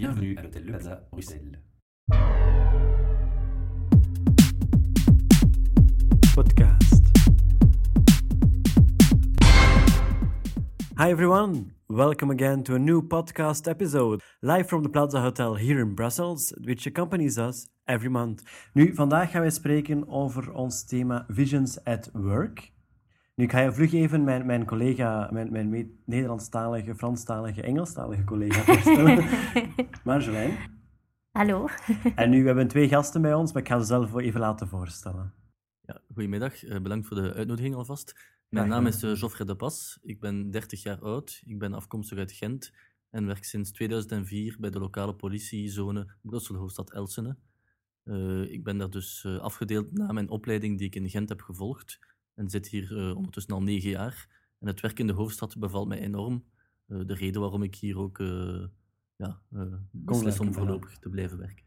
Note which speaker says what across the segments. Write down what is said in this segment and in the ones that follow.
Speaker 1: Bienvenue à l'hôtel Le Plaza, Bruxelles.
Speaker 2: podcast. Hi everyone, welcome again to a new podcast episode, live from the Plaza Hotel here in Brussels, which accompanies us every month. Nu, vandaag gaan wij spreken over ons thema Visions at Work. Nu, ik ga je vlug even mijn, mijn collega, mijn, mijn Nederlandstalige, Franstalige, Engelstalige collega voorstellen. Marjolein.
Speaker 3: Hallo.
Speaker 2: En nu, we hebben twee gasten bij ons, maar ik ga ze zelf even laten voorstellen.
Speaker 4: Ja, goedemiddag, Eh, bedankt voor de uitnodiging alvast. Mijn naam is eh, Geoffrey de Pas, ik ben 30 jaar oud, ik ben afkomstig uit Gent en werk sinds 2004 bij de lokale politiezone Brussel-Hoofdstad Elsene. Eh, ik ben daar dus eh, afgedeeld na mijn opleiding die ik in Gent heb gevolgd en zit hier eh, ondertussen al negen jaar. En het werk in de hoofdstad bevalt mij enorm. Eh, de reden waarom ik hier ook eh ja, eh beslis
Speaker 2: werken,
Speaker 4: om voorlopig te blijven werken.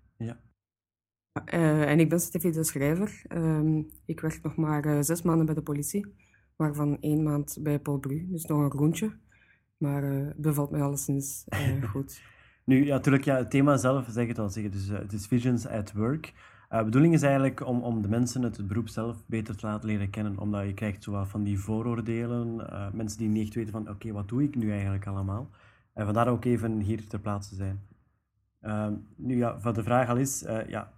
Speaker 5: Eh, en ik ben Steffi de Schrijver. Ehm, ik werk nog maar zes maanden bij de politie, waarvan één maand bij Paul Bru, dus nog een rondje. Maar eh, het bevalt mij alleszins eh, goed.
Speaker 2: Nu, ja, natuurlijk, ja, het thema zelf, zeg het al zeggen, dus, het is Visions at Work. Eh, De bedoeling is eigenlijk om, om de mensen, het, beroep zelf, beter te laten leren kennen, omdat je krijgt zo wat van die vooroordelen, eh, mensen die niet echt weten van, oké, wat doe ik nu eigenlijk allemaal? En vandaar ook even hier ter plaatse zijn. Ehm, nu, ja, wat de vraag al is, eh, ja,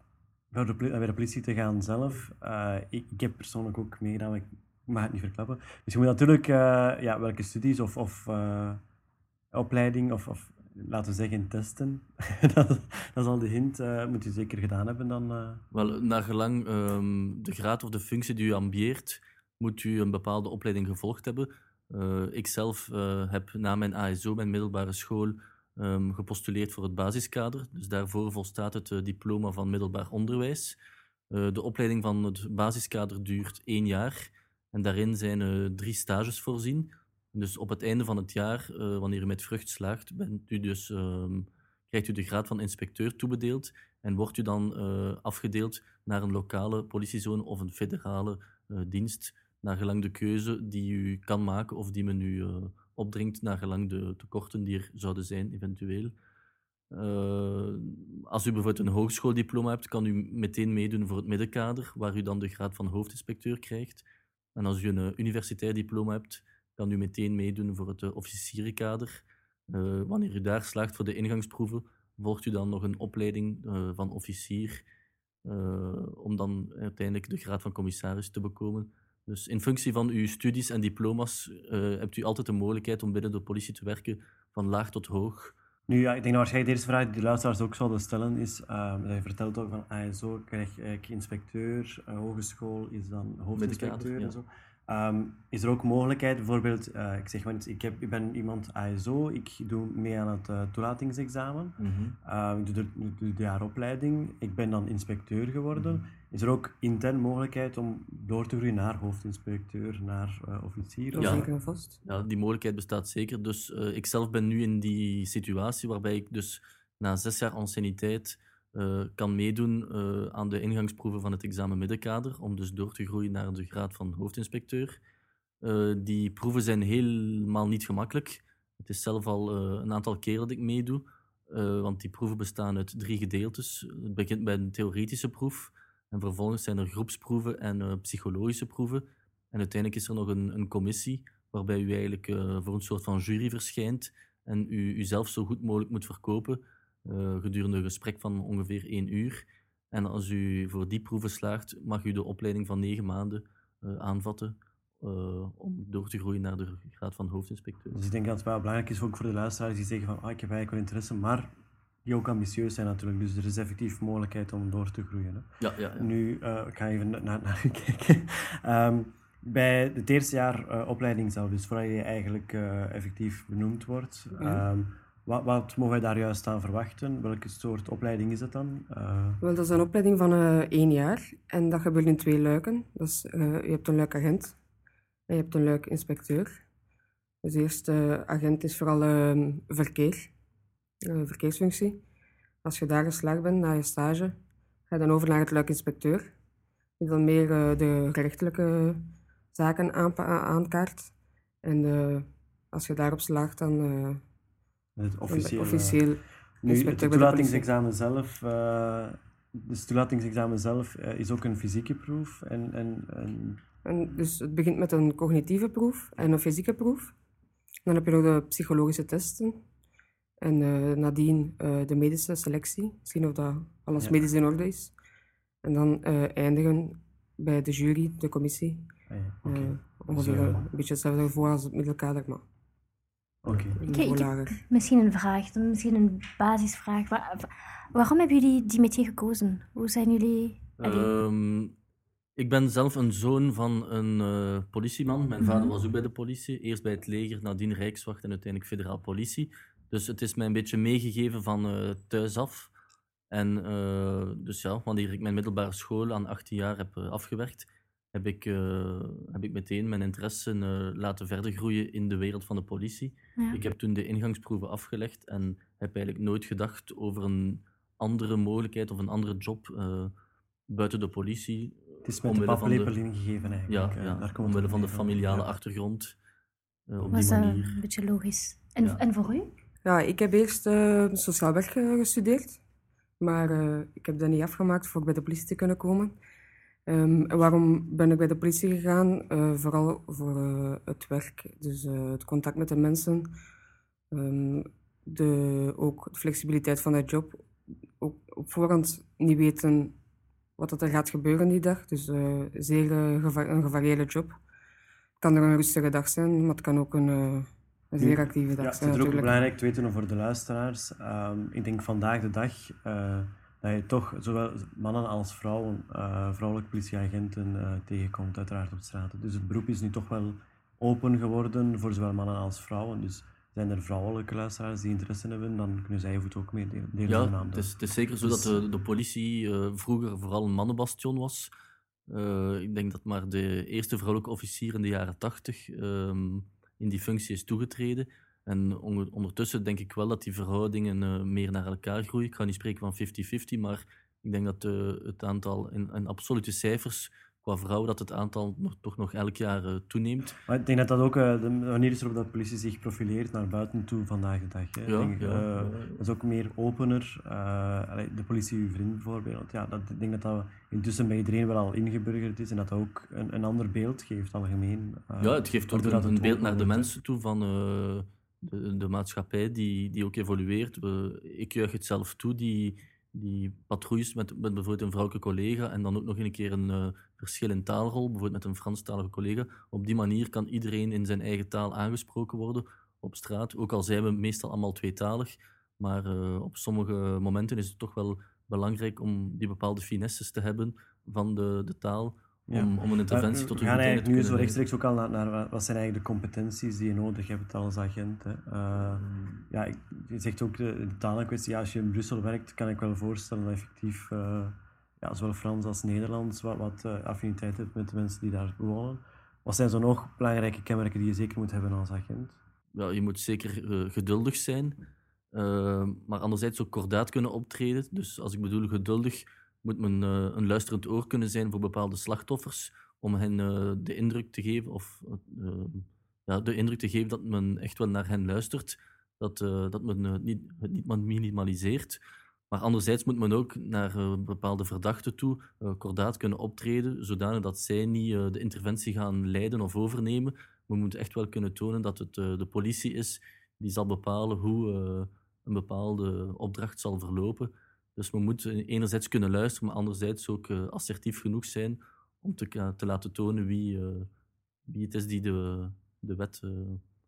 Speaker 2: voor de, bij de politie te gaan zelf, eh, ik, ik heb persoonlijk ook meegedaan, maar ik mag het niet verklappen. Dus je moet natuurlijk, eh, ja, welke studies of, of eh, opleiding of, of laten we zeggen testen, dat, dat is al de hint, eh, moet je zeker gedaan hebben dan. eh.
Speaker 4: Wel, naar gelang ehm, de graad of de functie die u ambieert, moet u een bepaalde opleiding gevolgd hebben. Eh ik zelf heb na mijn ASO, mijn middelbare school, ehm, gepostuleerd voor het basiskader. Dus daarvoor volstaat het diploma van middelbaar onderwijs. De opleiding van het basiskader duurt één jaar en daarin zijn drie stages voorzien. Dus op het einde van het jaar, eh, wanneer u met vrucht slaagt, bent u dus, ehm, krijgt u de graad van inspecteur toebedeeld en wordt u dan eh, afgedeeld naar een lokale politiezone of een federale eh, dienst, naar gelang de keuze die u kan maken of die men u opdringt, naar gelang de tekorten die er zouden zijn, eventueel. Als u bijvoorbeeld een hogeschooldiploma hebt, kan u meteen meedoen voor het middenkader, waar u dan de graad van hoofdinspecteur krijgt. En als u een universitair diploma hebt, kan u meteen meedoen voor het uh, officierenkader. Eh, wanneer u daar slaagt voor de ingangsproeven, volgt u dan nog een opleiding eh, van officier, eh, om dan uiteindelijk de graad van commissaris te bekomen. Dus in functie van uw studies en diploma's eh, hebt u altijd de mogelijkheid om binnen de politie te werken, van laag tot hoog.
Speaker 2: Nu, ja, ik denk dat waarschijnlijk de eerste vraag die de luisteraars ook zouden stellen is, eh, dat je vertelt ook van ASO, krijg eigenlijk inspecteur, eh, hogeschool is dan hoofdinspecteur
Speaker 4: ja.
Speaker 2: en zo. Ehm, is er ook mogelijkheid, bijvoorbeeld, eh, ik zeg maar iets, ik, heb, ik ben iemand ASO, ik doe mee aan het eh, toelatingsexamen, Ehm, ik doe de, ik doe de jaaropleiding, ik ben dan inspecteur geworden. Is er ook intern mogelijkheid om door te groeien naar hoofdinspecteur, naar eh, officier?
Speaker 4: Ja.
Speaker 5: zeker en vast.
Speaker 4: Ja, die mogelijkheid bestaat zeker. Dus eh, ik zelf ben nu in die situatie waarbij ik dus na zes jaar anciëniteit kan meedoen eh, aan de ingangsproeven van het examen middenkader, om dus door te groeien naar de graad van hoofdinspecteur. Eh, die proeven zijn helemaal niet gemakkelijk. Het is zelf al eh, een aantal keren dat ik meedoe, eh, want die proeven bestaan uit drie gedeeltes. Het begint bij een theoretische proef, en vervolgens zijn er groepsproeven en eh, psychologische proeven. En uiteindelijk is er nog een, een commissie waarbij u eigenlijk eh, voor een soort van jury verschijnt en u uzelf zo goed mogelijk moet verkopen eh, gedurende een gesprek van ongeveer één uur. En als u voor die proeven slaagt, mag u de opleiding van negen maanden eh, aanvatten eh, om door te groeien naar de graad van hoofdinspecteur.
Speaker 2: Dus ik denk dat het wel belangrijk is ook voor de luisteraars die zeggen van ah, ik heb eigenlijk wel interesse, maar die ook ambitieus zijn natuurlijk. Dus er is effectief mogelijkheid om door te groeien. Hè.
Speaker 4: Ja, ja, ja.
Speaker 2: Nu, eh, ik ga even naar, naar u kijken. Ehm, bij het eerste jaar eh, opleiding zelf, dus voordat je eigenlijk eh, effectief benoemd wordt,
Speaker 5: Ja.
Speaker 2: Wat, wat mogen wij daar juist aan verwachten? Welke soort opleiding is het dan? Eh,
Speaker 5: Wel, dat is een opleiding van eh, één jaar en dat gebeurt in twee luiken. Dus, eh, je hebt een luik agent en je hebt een luik inspecteur. Dus de eerste agent is vooral ehm, verkeer, verkeersfunctie. Als je daar geslaagd bent na je stage, ga je dan over naar het luik inspecteur. Die dan meer de gerechtelijke zaken aankaart. En als je daarop slaagt, dan,
Speaker 2: het officieel. eh, Nu, het
Speaker 5: de politie.
Speaker 2: toelatingsexamen zelf, eh dus toelatingsexamen zelf eh, is ook een fysieke proef. En, en, en
Speaker 5: En dus het begint met een cognitieve proef en een fysieke proef. Dan heb je nog de psychologische testen. En eh, nadien eh, de medische selectie. Zien of dat alles
Speaker 2: Ja.
Speaker 5: medisch in orde is. En dan eh, eindigen bij de jury, de commissie.
Speaker 2: ah ja, oké.
Speaker 5: Eh, ongeveer
Speaker 2: Dus, eh,
Speaker 5: een beetje hetzelfde voor als het middelkader, maar
Speaker 2: Oké.
Speaker 3: Misschien een vraag, misschien een basisvraag. Wa- wa- waarom hebben jullie die métier gekozen? Hoe zijn jullie...
Speaker 4: Ehm, ik ben zelf een zoon van een eh, politieman. Mijn vader was ook bij de politie. Eerst bij het leger, nadien Rijkswacht en uiteindelijk federaal politie. Dus het is mij een beetje meegegeven van eh, thuis af. En eh, dus ja, wanneer ik mijn middelbare school aan 18 jaar heb afgewerkt, heb ik, eh, heb ik meteen mijn interesse eh, laten verder groeien in de wereld van de politie.
Speaker 3: ja.
Speaker 4: Ik heb toen de ingangsproeven afgelegd en heb eigenlijk nooit gedacht over een andere mogelijkheid of een andere job eh, buiten de politie.
Speaker 2: Het is met de paplepel ingegeven
Speaker 4: Ja,
Speaker 2: eigenlijk. eh,
Speaker 4: ja
Speaker 2: daar komt
Speaker 4: omwille van de familiale
Speaker 2: Ja.
Speaker 4: achtergrond. eh, op
Speaker 3: was
Speaker 4: die
Speaker 3: dat
Speaker 4: manier.
Speaker 3: een beetje logisch. En,
Speaker 4: Ja.
Speaker 3: en voor u?
Speaker 5: Ja, ik heb eerst eh, sociaal werk eh, gestudeerd. Maar eh, ik heb dat niet afgemaakt voor bij de politie te kunnen komen. Ehm, waarom ben ik bij de politie gegaan? Eh, vooral voor eh, het werk, dus eh, het contact met de mensen. Ehm, de, ook de flexibiliteit van de job. Ook op voorhand niet weten wat dat er gaat gebeuren die dag. Dus zeer geva- een gevarieerde job. Het kan er een rustige dag zijn, maar het kan ook een, een zeer actieve dag
Speaker 2: Ja, het
Speaker 5: zijn
Speaker 2: is ook belangrijk te weten voor de luisteraars. Ehm, ik denk vandaag de dag dat je toch zowel mannen als vrouwen, eh, vrouwelijke politieagenten eh, tegenkomt, uiteraard op straat. Dus het beroep is nu toch wel open geworden voor zowel mannen als vrouwen. Dus zijn er vrouwelijke luisteraars die interesse hebben, dan kunnen zij het ook mee delen. delen
Speaker 4: Ja, het is, het is zeker zo dat de, de politie eh, vroeger vooral een mannenbastion was. Ik denk dat maar de eerste vrouwelijke officier in de jaren tachtig ehm, in die functie is toegetreden. En on- ondertussen denk ik wel dat die verhoudingen eh, meer naar elkaar groeien. Ik ga niet spreken van 50-50, maar ik denk dat eh, het aantal in, in absolute cijfers qua vrouwen, dat het aantal nog, toch nog elk jaar eh, toeneemt.
Speaker 2: Maar ik denk dat dat ook de manier is waarop de politie zich profileert naar buiten toe vandaag de dag. Hè.
Speaker 4: Ja,
Speaker 2: denk,
Speaker 4: ja.
Speaker 2: Dat is ook meer opener. de politie uw vriend bijvoorbeeld. Ja, dat, ik denk dat dat intussen bij iedereen wel al ingeburgerd is en dat dat ook een, een ander beeld geeft algemeen.
Speaker 4: Ja, het geeft ook een, een beeld naar de mensen toe van de, de maatschappij die, die ook evolueert. We, ik juich het zelf toe, die, die patrouilles met, met bijvoorbeeld een vrouwelijke collega en dan ook nog een keer een eh, verschil in taalrol, bijvoorbeeld met een Franstalige collega. Op die manier kan iedereen in zijn eigen taal aangesproken worden op straat, ook al zijn we meestal allemaal tweetalig. Maar eh, op sommige momenten is het toch wel belangrijk om die bepaalde finesses te hebben van de, de taal,
Speaker 2: Ja.
Speaker 4: om, om een interventie
Speaker 2: Maar
Speaker 4: tot
Speaker 2: we
Speaker 4: een
Speaker 2: gaan eigenlijk
Speaker 4: te
Speaker 2: nu zo rechtstreeks ook al naar, naar wa- wat zijn eigenlijk de competenties die je nodig hebt als agent. Hè. Eh, ja, ik, je zegt ook de, de talenkwestie. Ja, als je in Brussel werkt, kan ik wel voorstellen dat effectief eh, ja, zowel Frans als Nederlands wat, wat eh, affiniteit hebt met de mensen die daar wonen. Wat zijn zo nog belangrijke kenmerken die je zeker moet hebben als agent?
Speaker 4: ja, je moet zeker geduldig zijn, maar anderzijds ook kordaat kunnen optreden. Dus als ik bedoel geduldig, moet men eh, een luisterend oor kunnen zijn voor bepaalde slachtoffers, om hen eh, de indruk te geven, of eh, ja, de indruk te geven dat men echt wel naar hen luistert, dat, dat men eh, niet, het minimaliseert. Maar anderzijds moet men ook naar bepaalde verdachten toe kordaat kunnen optreden, zodanig dat zij niet de interventie gaan leiden of overnemen, we moeten echt wel kunnen tonen dat het de politie is die zal bepalen hoe een bepaalde opdracht zal verlopen. Dus we moeten enerzijds kunnen luisteren, maar anderzijds ook eh, assertief genoeg zijn om te, te laten tonen wie, eh, wie het is die de, de wet eh,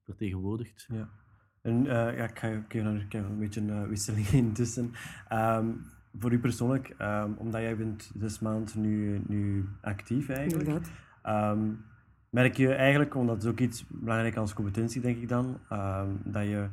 Speaker 4: vertegenwoordigt.
Speaker 2: Ja. En eh, ja, ik ga ik heb een beetje een wisseling intussen. Ehm, voor u persoonlijk, ehm, omdat jij bent zes maanden nu, nu actief eigenlijk. Ehm, merk je eigenlijk, want dat is ook iets belangrijk als competentie, denk ik dan, ehm, dat je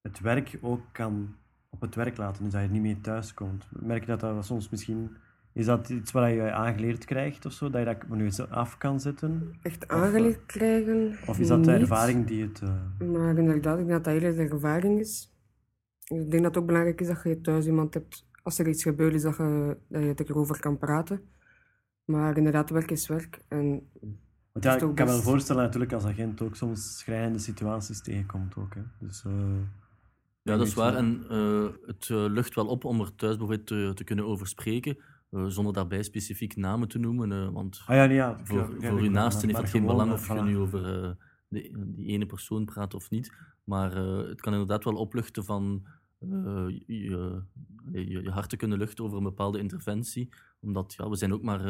Speaker 2: het werk ook kan op het werk laten, dus dat je niet mee thuis komt. Merk je dat dat soms misschien... Is dat iets wat je aangeleerd krijgt of zo, dat je dat van je af kan zetten?
Speaker 5: Echt
Speaker 2: Of, eh,
Speaker 5: aangeleerd krijgen.
Speaker 2: Of is dat de ervaring die het... eh,
Speaker 5: Maar inderdaad, ik denk dat dat hele de ervaring is. Ik denk dat het ook belangrijk is dat je thuis iemand hebt, als er iets gebeurd is, dat je, dat je erover kan praten. Maar inderdaad, werk is werk. En
Speaker 2: Want ja, ik kan me
Speaker 5: best-
Speaker 2: voorstellen natuurlijk als agent ook soms schrijnende situaties tegenkomt ook. Hè. Dus, eh,
Speaker 4: Ja, dat is waar. En eh, het eh, lucht wel op om er thuis bijvoorbeeld te, te kunnen over spreken, eh, zonder daarbij specifiek namen te noemen. want
Speaker 2: Ah ja, nee, ja.
Speaker 4: voor,
Speaker 2: ja,
Speaker 4: voor uw
Speaker 2: maar-
Speaker 4: naasten heeft
Speaker 2: maar
Speaker 4: het geen belang of je nu over de- die ene persoon praat of niet. Maar het kan inderdaad wel opluchten van je, je, je hart te kunnen luchten over een bepaalde interventie. Omdat ja, we zijn ook maar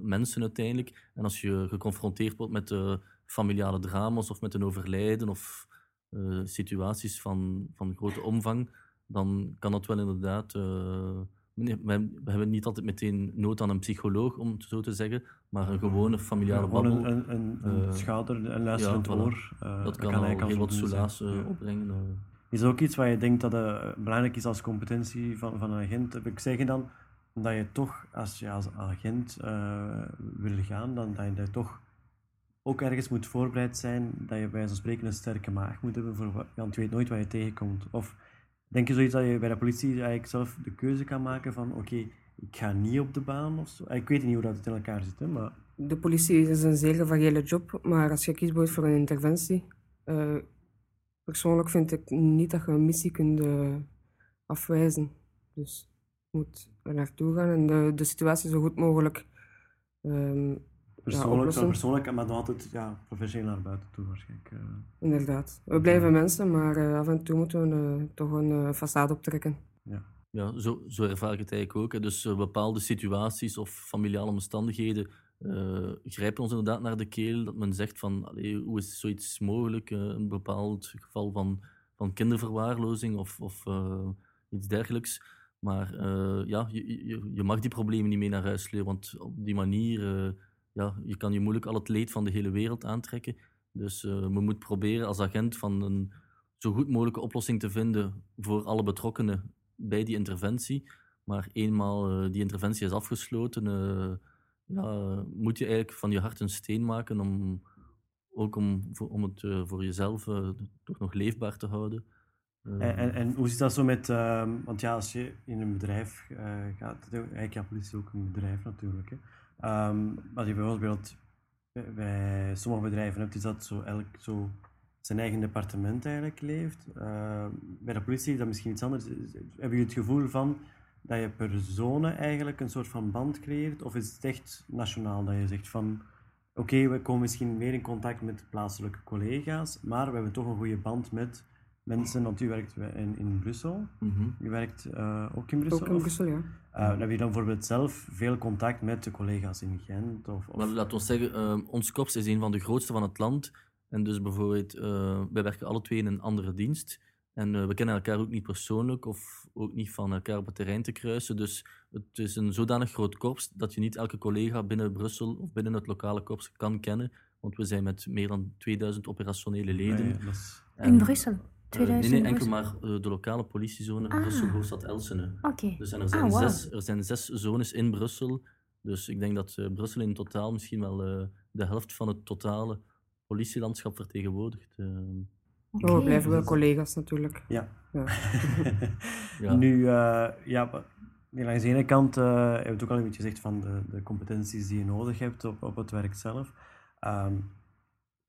Speaker 4: mensen uiteindelijk. En als je geconfronteerd wordt met familiale drama's of met een overlijden of eh, situaties van, van grote omvang, dan kan dat wel inderdaad. eh, we, we hebben niet altijd meteen nood aan een psycholoog, om het zo te zeggen, maar een gewone familiale babbel.
Speaker 2: een, een, een, een
Speaker 4: Eh,
Speaker 2: schouder, een luisterend
Speaker 4: voilà.
Speaker 2: oor.
Speaker 4: dat kan,
Speaker 2: eigenlijk
Speaker 4: al heel wat soelaas
Speaker 2: Ja.
Speaker 4: opbrengen.
Speaker 2: Is ook iets wat je denkt dat belangrijk is als competentie van, van een agent? Heb ik zeggen dan dat je toch, als je als agent wil gaan, dan dat je daar toch ook ergens moet voorbereid zijn dat je bij van spreken een sterke maag moet hebben, voor, want je weet nooit wat je tegenkomt. Of denk je zoiets dat je bij de politie eigenlijk zelf de keuze kan maken van oké, ik ga niet op de baan of zo? Ik weet niet hoe dat het in elkaar zit, hè, maar...
Speaker 5: De politie is een zeer gevarieerde job, maar als je kiest voor een interventie, eh, persoonlijk vind ik niet dat je een missie kunt eh, afwijzen. Dus je moet er naartoe gaan en de, de situatie zo goed mogelijk ehm,
Speaker 2: Persoonlijk,
Speaker 5: oplossen.
Speaker 2: persoonlijk, maar nog altijd ja, professioneel naar buiten toe waarschijnlijk. eh.
Speaker 5: Inderdaad. We blijven mensen, maar eh, af en toe moeten we eh, toch een façade optrekken.
Speaker 4: Ja, zo, zo ervaar ik het eigenlijk ook. Hè. Dus bepaalde situaties of familiale omstandigheden eh, grijpen ons inderdaad naar de keel. Dat men zegt van, allee, hoe is zoiets mogelijk? een bepaald geval van, van kinderverwaarlozing of, of eh, iets dergelijks. Maar eh, ja, je, je, je mag die problemen niet mee naar huis slepen, want op die manier eh, ja, je kan je moeilijk al het leed van de hele wereld aantrekken. Dus eh we moeten proberen als agent van een zo goed mogelijke oplossing te vinden voor alle betrokkenen bij die interventie. Maar eenmaal eh, die interventie is afgesloten, eh, ja, moet je eigenlijk van je hart een steen maken om ook om, om het voor jezelf toch nog leefbaar te houden.
Speaker 2: En, en, en hoe zit dat zo met, ehm, want ja, als je in een bedrijf gaat, eigenlijk ja, politie is ook een bedrijf natuurlijk. Hè. Ehm, als je bijvoorbeeld bij- bij sommige bedrijven hebt, is dat zo elk zo zijn eigen departement eigenlijk leeft. Ehm, bij de politie is dat misschien iets anders. Heb je het gevoel van dat je personen eigenlijk een soort van band creëert, of is het echt nationaal dat je zegt van oké, we komen misschien meer in contact met plaatselijke collega's, maar we hebben toch een goede band met mensen, want u werkt in, in Brussel.
Speaker 4: mhm.
Speaker 2: U werkt eh, ook in Brussel?
Speaker 5: Ook in
Speaker 2: of-
Speaker 5: Brussel, ja.
Speaker 2: Eh, dan heb je dan bijvoorbeeld zelf veel contact met de collega's in Gent? Of, of...
Speaker 4: Wel, laten we zeggen, eh, ons korps is een van de grootste van het land. En dus bijvoorbeeld, eh, wij werken alle twee in een andere dienst. En eh, we kennen elkaar ook niet persoonlijk of ook niet van elkaar op het terrein te kruisen. Dus het is een zodanig groot korps dat je niet elke collega binnen Brussel of binnen het lokale korps kan kennen. Want we zijn met meer dan 2000 operationele leden.
Speaker 2: Nee,
Speaker 3: In Brussel?
Speaker 4: Eh,
Speaker 3: 2000
Speaker 4: nee, nee,
Speaker 3: in
Speaker 4: enkel maar eh, de lokale politiezone
Speaker 3: Ah.
Speaker 4: Brussel, Hoofdstad Elsene.
Speaker 3: Oké.
Speaker 4: Dus en er, zijn
Speaker 3: Ah,
Speaker 4: zes, er zijn zes zones in Brussel. Dus ik denk dat eh, Brussel in totaal misschien wel eh, de helft van het totale politielandschap vertegenwoordigt. eh.
Speaker 5: Maar we blijven wel collega's natuurlijk.
Speaker 2: Ja.
Speaker 5: Ja.
Speaker 4: Ja.
Speaker 2: Nu, eh, ja, maar langs de ene kant eh hebben we het ook al een beetje gezegd van de, de competenties die je nodig hebt op, op het werk zelf. Ehm,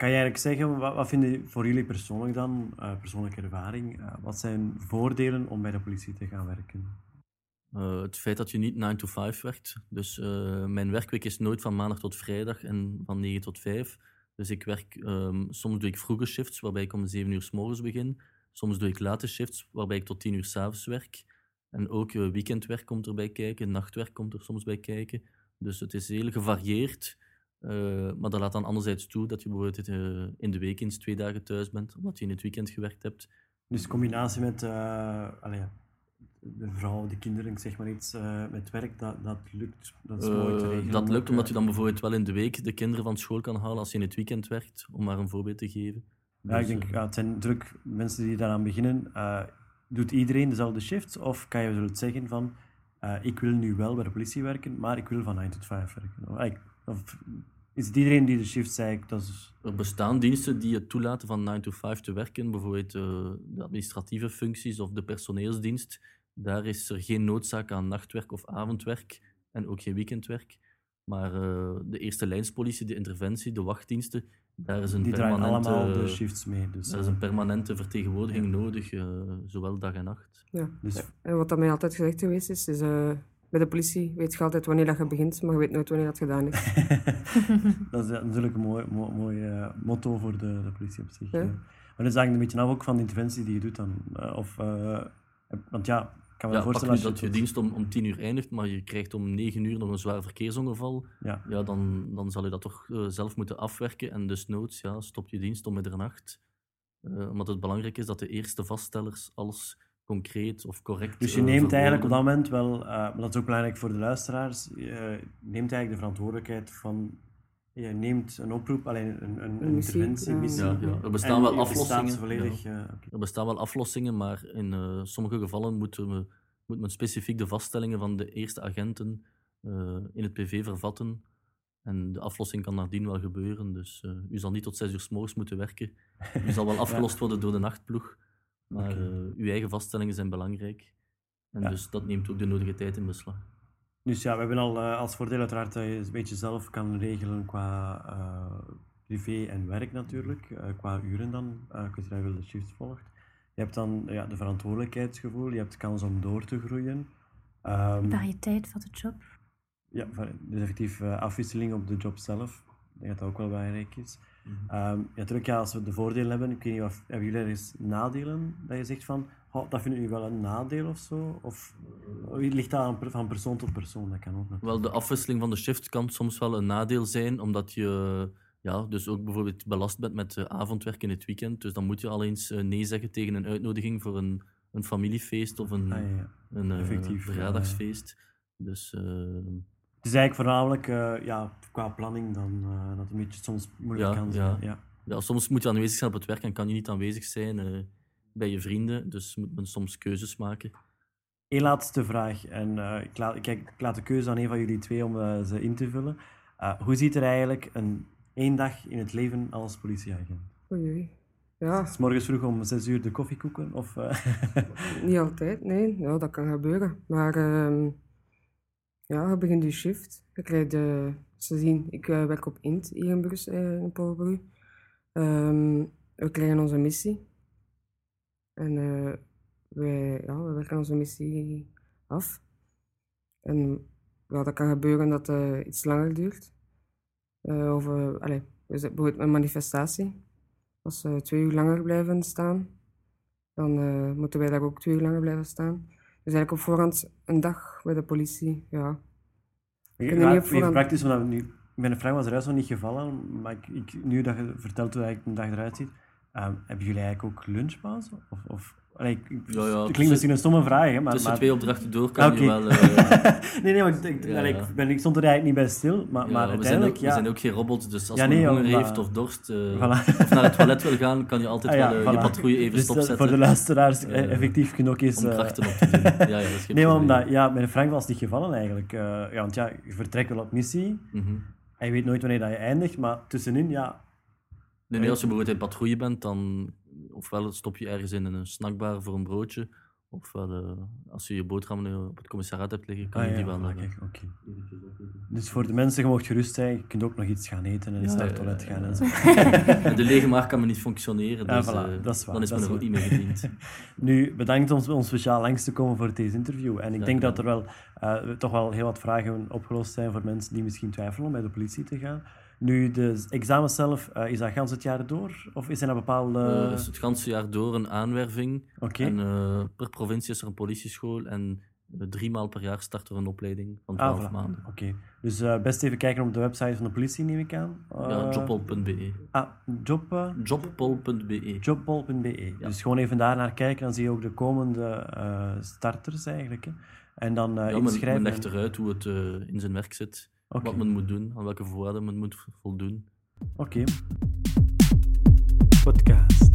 Speaker 2: kan je eigenlijk zeggen, wat, vinden voor jullie persoonlijk dan, eh, persoonlijke ervaring, eh, wat zijn voordelen om bij de politie te gaan werken?
Speaker 4: Eh, het feit dat je niet 9 to 5 werkt. Dus mijn werkweek is nooit van maandag tot vrijdag en van 9 tot 5. Dus ik werk, ehm, soms doe ik vroege shifts, waarbij ik om 7 uur s morgens begin. Soms doe ik late shifts, waarbij ik tot 10 uur s avonds werk. En ook weekendwerk komt erbij kijken, nachtwerk komt er soms bij kijken. Dus het is heel gevarieerd. Eh, maar dat laat dan anderzijds toe dat je bijvoorbeeld eh, in de week eens twee dagen thuis bent, omdat je in het weekend gewerkt hebt.
Speaker 2: Dus combinatie met allee, de vrouw, de kinderen, zeg maar iets, met werk, dat, dat lukt. Dat is mooi te regelen.
Speaker 4: dat lukt omdat je dan bijvoorbeeld wel in de week de kinderen van school kan halen als je in het weekend werkt, om maar een voorbeeld te geven.
Speaker 2: Ja, ik
Speaker 4: Dus,
Speaker 2: denk, ja, het zijn natuurlijk mensen die daaraan beginnen. doet iedereen dezelfde shifts? Of kan je bijvoorbeeld zeggen van, ik wil nu wel bij de politie werken, maar ik wil van 9 tot 5 werken? Of, eh, is het iedereen die de shifts eigenlijk, dat is...
Speaker 4: Er bestaan diensten die het toelaten van 9 to 5 te werken, bijvoorbeeld eh, de administratieve functies of de personeelsdienst. Daar is er geen noodzaak aan nachtwerk of avondwerk en ook geen weekendwerk. Maar eh, de eerste lijnspolitie, de interventie, de wachtdiensten, daar is een
Speaker 2: Die draaien
Speaker 4: permanente,
Speaker 2: allemaal de shifts mee. Dus,
Speaker 4: daar is een permanente vertegenwoordiging nodig, eh, zowel dag en nacht.
Speaker 5: Ja.
Speaker 2: dus
Speaker 5: En wat dat mij altijd gezegd geweest is, is eh, bij de politie weet je altijd wanneer dat je begint, maar je weet nooit wanneer dat gedaan is.
Speaker 2: dat is natuurlijk een mooi, mooi, mooi eh, motto voor de, de politie op zich.
Speaker 5: Ja.
Speaker 2: ja. Maar dat is eigenlijk een beetje af ook van de interventie die je doet dan. eh, of, eh, want ja, ik kan me
Speaker 4: Ja, pak
Speaker 2: voorstellen
Speaker 4: nu
Speaker 2: als
Speaker 4: dat je dienst om, om 10 uur eindigt, maar je krijgt om 9 uur nog een zwaar verkeersongeval.
Speaker 2: Ja,
Speaker 4: Ja, dan, dan zal je dat toch zelf moeten afwerken. En dus noods, ja, stop je dienst om middernacht. Eh omdat het belangrijk is dat de eerste vaststellers alles concreet of correct
Speaker 2: Dus je
Speaker 4: eh,
Speaker 2: neemt eigenlijk op dat moment wel, eh, maar dat is ook belangrijk voor de luisteraars, je neemt eigenlijk de verantwoordelijkheid van, je neemt een oproep, alleen een, een, een
Speaker 5: missie,
Speaker 2: interventie,
Speaker 5: ja.
Speaker 2: missie.
Speaker 4: Ja, ja. Er bestaan
Speaker 2: en
Speaker 4: wel aflossingen.
Speaker 2: volledig,
Speaker 4: ja.
Speaker 2: eh.
Speaker 4: Er bestaan wel aflossingen, maar in eh, sommige gevallen moeten we, moet men specifiek de vaststellingen van de eerste agenten eh, in het PV vervatten. En de aflossing kan nadien wel gebeuren, dus eh, u zal niet tot zes uur s morgens moeten werken. U zal wel afgelost worden door de nachtploeg, maar eh, uw eigen vaststellingen zijn belangrijk. En
Speaker 2: Ja.
Speaker 4: dus dat neemt ook de nodige tijd in beslag.
Speaker 2: Dus ja, we hebben al eh, als voordeel uiteraard dat je een beetje zelf kan regelen qua eh, privé en werk natuurlijk, eh, qua uren dan, uh, als je daar wel de shift volgt. Je hebt dan ja, de verantwoordelijkheidsgevoel, je hebt kans om door te groeien. Ehm,
Speaker 3: Variëteit van de job.
Speaker 2: ja, dus effectief eh, afwisseling op de job zelf. Ik denk dat dat ook wel belangrijk is.
Speaker 4: Mhm.
Speaker 2: Ehm, ja, natuurlijk, ja, als we de voordelen hebben, ik weet niet of hebben jullie ergens nadelen dat je zegt van, oh, dat vind ik nu wel een nadeel of zo? Of eh, ligt dat van persoon tot persoon? Dat kan ook.
Speaker 4: Wel, de afwisseling van de shift kan soms wel een nadeel zijn, omdat je ja, dus ook bijvoorbeeld belast bent met eh, avondwerk in het weekend. Dus dan moet je al eens eh, nee zeggen tegen een uitnodiging voor een, een familiefeest of een,
Speaker 2: Ah, ja, ja.
Speaker 4: een verjaardagsfeest. Dus eh,
Speaker 2: Het is eigenlijk voornamelijk eh, ja, qua planning dan eh, dat het een beetje soms moeilijk
Speaker 4: Ja,
Speaker 2: kan zijn.
Speaker 4: ja.
Speaker 2: Ja.
Speaker 4: ja, soms moet je aanwezig zijn op het werk en kan je niet aanwezig zijn eh, bij je vrienden. Dus moet men soms keuzes maken.
Speaker 2: Eén laatste vraag. En eh, ik, laat, kijk, ik laat de keuze aan een van jullie twee om ze in te vullen. Eh, hoe ziet er eigenlijk een één dag in het leven als politieagent?
Speaker 5: Oei, oei. Ja,
Speaker 2: S morgens vroeg om zes uur de koffie koeken? Of, eh,
Speaker 5: niet altijd, nee. Ja, dat kan gebeuren. Maar ehm, ja, je begint je shift. Je krijgt de... Ze zien, ik eh, werk op INT hier in Brussel, eh, in. Ehm, we krijgen onze missie. En eh, wij, ja, we werken onze missie af. En ja, dat kan gebeuren dat het iets langer duurt. Of, dus bijvoorbeeld een manifestatie. Als ze twee uur langer blijven staan, dan moeten wij daar ook twee uur langer blijven staan. Dus eigenlijk op voorhand een dag bij de politie, ja.
Speaker 2: Ik
Speaker 5: kan niet op
Speaker 2: even
Speaker 5: voorhand-
Speaker 2: praktisch, omdat we nu, mijn vraag was eruit nog niet gevallen, maar ik, ik, nu dat je vertelt hoe eigenlijk een dag eruit ziet, ehm, hebben jullie eigenlijk ook lunchpauze? Of, of, allee, ik, ik-
Speaker 4: Ja, ja,
Speaker 2: het klinkt misschien een stomme vraag, hè, maar...
Speaker 4: Tussen
Speaker 2: maar
Speaker 4: twee opdrachten door kan
Speaker 2: Oké.
Speaker 4: je wel... eh,
Speaker 2: nee, nee, maar ik, ik,
Speaker 4: Ja,
Speaker 2: allee,
Speaker 4: ja.
Speaker 2: ik, ben, ik stond er eigenlijk niet bij stil, maar, maar
Speaker 4: we, zijn ook, we zijn ook geen robots, dus als
Speaker 2: nee,
Speaker 4: honger heeft of dorst eh,
Speaker 2: Voilà.
Speaker 4: of naar het toilet wil gaan, kan je altijd
Speaker 2: Ah,
Speaker 4: wel eh, je patrouille even
Speaker 2: Dus
Speaker 4: stopzetten.
Speaker 2: voor de luisteraars, effectief genoeg is...
Speaker 4: om krachten op te doen. Ja, ja, dat is geen
Speaker 2: nee, maar omdat, ja, mijn vraag was niet gevallen eigenlijk. Ja, want ja, je vertrekt wel op missie,
Speaker 4: Mhm.
Speaker 2: en je weet nooit wanneer dat je eindigt, maar tussenin, ja...
Speaker 4: Nee, als je bijvoorbeeld in patrouille bent, dan ofwel stop je ergens in een snackbar voor een broodje, ofwel eh, als je je boterhammen op het commissariat hebt liggen, kan
Speaker 2: Ah,
Speaker 4: je
Speaker 2: ja,
Speaker 4: die wel...
Speaker 2: kijk, oké. Dus voor de mensen, je mag gerust zijn, je kunt ook nog iets gaan eten en eens naar het toilet gaan en zo.
Speaker 4: De lege maag kan me niet functioneren,
Speaker 2: Ja,
Speaker 4: dus
Speaker 2: voilà,
Speaker 4: eh,
Speaker 2: dat is waar,
Speaker 4: dan is
Speaker 2: dat
Speaker 4: men er ook
Speaker 2: waar.
Speaker 4: niet mee gediend.
Speaker 2: Nu, bedankt om, om speciaal langs te komen voor deze interview. En ik denk dat er wel eh, toch wel heel wat vragen opgelost zijn voor mensen die misschien twijfelen om bij de politie te gaan. Nu, de examens zelf, eh, is dat gans het jaar door? Of is er een bepaalde...
Speaker 4: Eh, is het ganse jaar door een aanwerving. En eh, per provincie is er een politieschool en drie maal per jaar start er een opleiding van
Speaker 2: Ah,
Speaker 4: 12
Speaker 2: voilà.
Speaker 4: maanden.
Speaker 2: Oké. Dus best even kijken op de website van de politie, neem ik aan.
Speaker 4: Ja, jobbol.be.
Speaker 2: Ah, job...
Speaker 4: Jobbol.be.
Speaker 2: jobbol.be.
Speaker 4: Ja.
Speaker 2: Dus gewoon even daar naar kijken, dan zie je ook de komende starters eigenlijk. Hè. En dan
Speaker 4: Ja,
Speaker 2: inschrijven.
Speaker 4: men legt eruit hoe het in zijn werk zit, Wat men moet doen, aan welke voorwaarden men moet voldoen.
Speaker 2: Oké. Podcast.